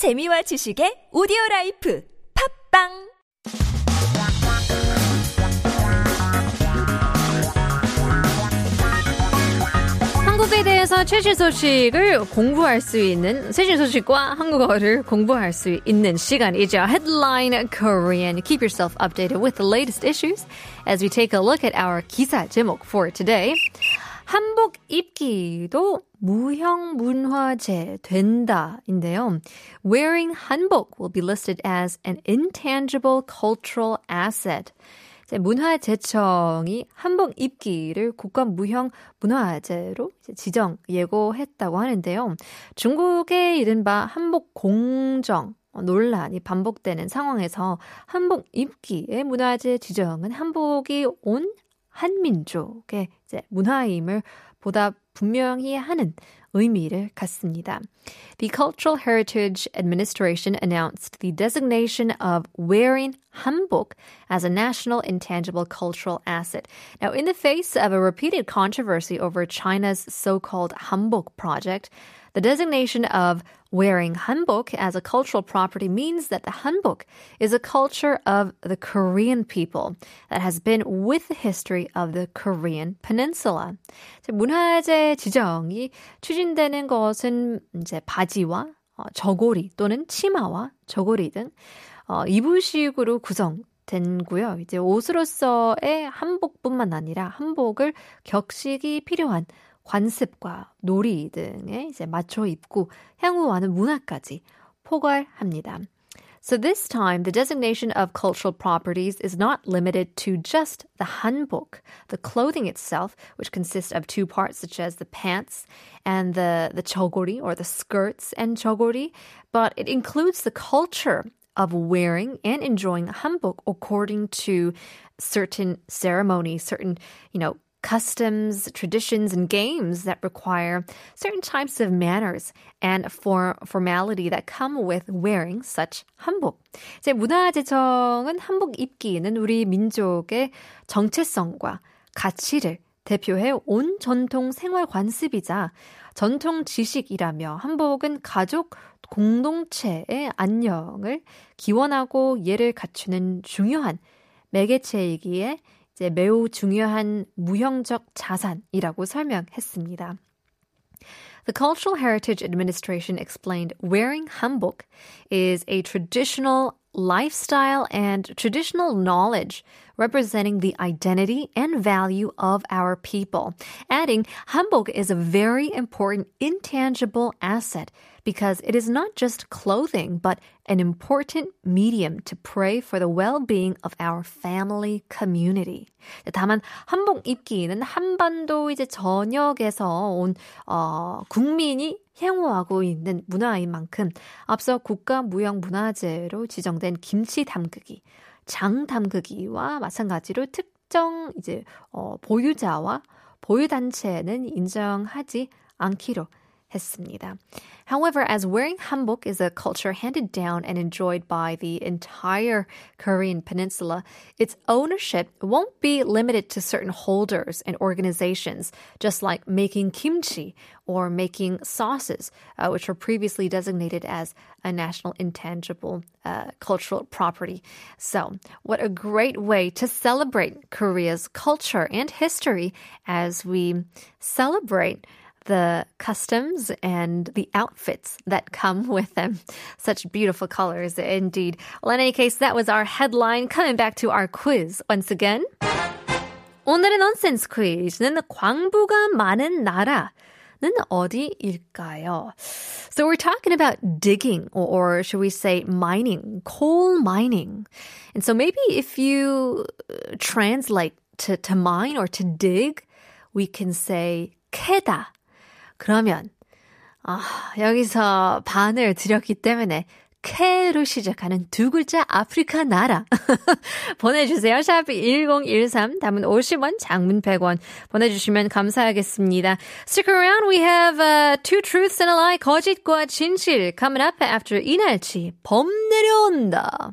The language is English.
재미와 지식의 오디오 라이프 팝빵 한국에 대해서 최신 소식을 공부할 수 있는 최신 소식과 한국어를 공부할 수 있는 시간이죠. Headline Korean. Keep yourself updated with the latest issues as we take a look at our 기사 제목 for today. 한복 입기도 무형 문화재 된다인데요. Wearing 한복 will be listed as an intangible cultural asset. 문화재청이 한복 입기를 국가 무형 문화재로 지정 예고했다고 하는데요. 중국의 이른바 한복 공정 논란이 반복되는 상황에서 한복 입기의 문화재 지정은 한복이 온 한민족의 이제 문화임을 보다 분명히 하는 의미를 갖습니다. The Cultural Heritage Administration announced the designation of wearing hanbok as a national intangible cultural asset. Now, in the face of a repeated controversy over China's so-called hanbok project, the designation of wearing hanbok as a cultural property means that the hanbok is a culture of the Korean people that has been with the history of the Korean peninsula. 문화재 지정이 추진되는 것은 이제 바지와 저고리 또는 치마와 저고리 등 어, 이불식으로 구성 된고요. 이제 옷으로서의 한복뿐만 아니라 한복을 격식이 필요한 관습과 놀이 등에 이제 맞춰 입고 향후와는 문화까지 포괄합니다. So this time, the designation of cultural properties is not limited to just the hanbok, the clothing itself, which consists of two parts such as the pants and the, the chogori or the skirts and chogori, but it includes the culture of wearing and enjoying hanbok according to certain ceremonies, certain, you know, customs, traditions, and games that require certain types of manners and for, formality that come with wearing such 한복. 이제 문화재청은 한복 입기는 우리 민족의 정체성과 가치를 대표해 온 전통 생활 관습이자 전통 지식이라며 한복은 가족 공동체의 안녕을 기원하고 예를 갖추는 중요한 매개체이기에 이제 매우 중요한 무형적 자산이라고 설명했습니다. The Cultural Heritage Administration explained wearing hanbok is a traditional lifestyle and traditional knowledge representing the identity and value of our people. Adding, hanbok is a very important intangible asset because it is not just clothing, but an important medium to pray for the well-being of our family community. 다만 한복 입기는 한반도 이제 전역에서 온 어, 국민이 향후하고 있는 문화인 만큼 앞서 국가 무형 문화재로 지정된 김치 담그기, 장 담그기와 마찬가지로 특정 이제 어, 보유자와 보유 단체는 인정하지 않기로 했습니다. However, as wearing hanbok is a culture handed down and enjoyed by the entire Korean peninsula, its ownership won't be limited to certain holders and organizations, just like making kimchi or making sauces, uh, which were previously designated as a national intangible uh, cultural property. So, what a great way to celebrate Korea's culture and history as we celebrate the customs and the outfits that come with them. Such beautiful colors indeed. Well, in any case, that was our headline. Coming back to our quiz once again. 오늘의 nonsense quiz는 광부가 많은 나라. 는 어디일까요? So we're talking about digging, or, or, should we say mining, coal mining. And so maybe if you translate to, to mine or to dig, we can say 캐다. 그러면 아, 여기서 반을 드렸기 때문에 캐로 시작하는 두 글자 아프리카 나라 보내주세요. 샵이 1013 담은 50원 장문 100원 보내주시면 감사하겠습니다. Stick around. We have uh, two truths and a lie 거짓과 진실 coming up after 이날치 범 내려온다.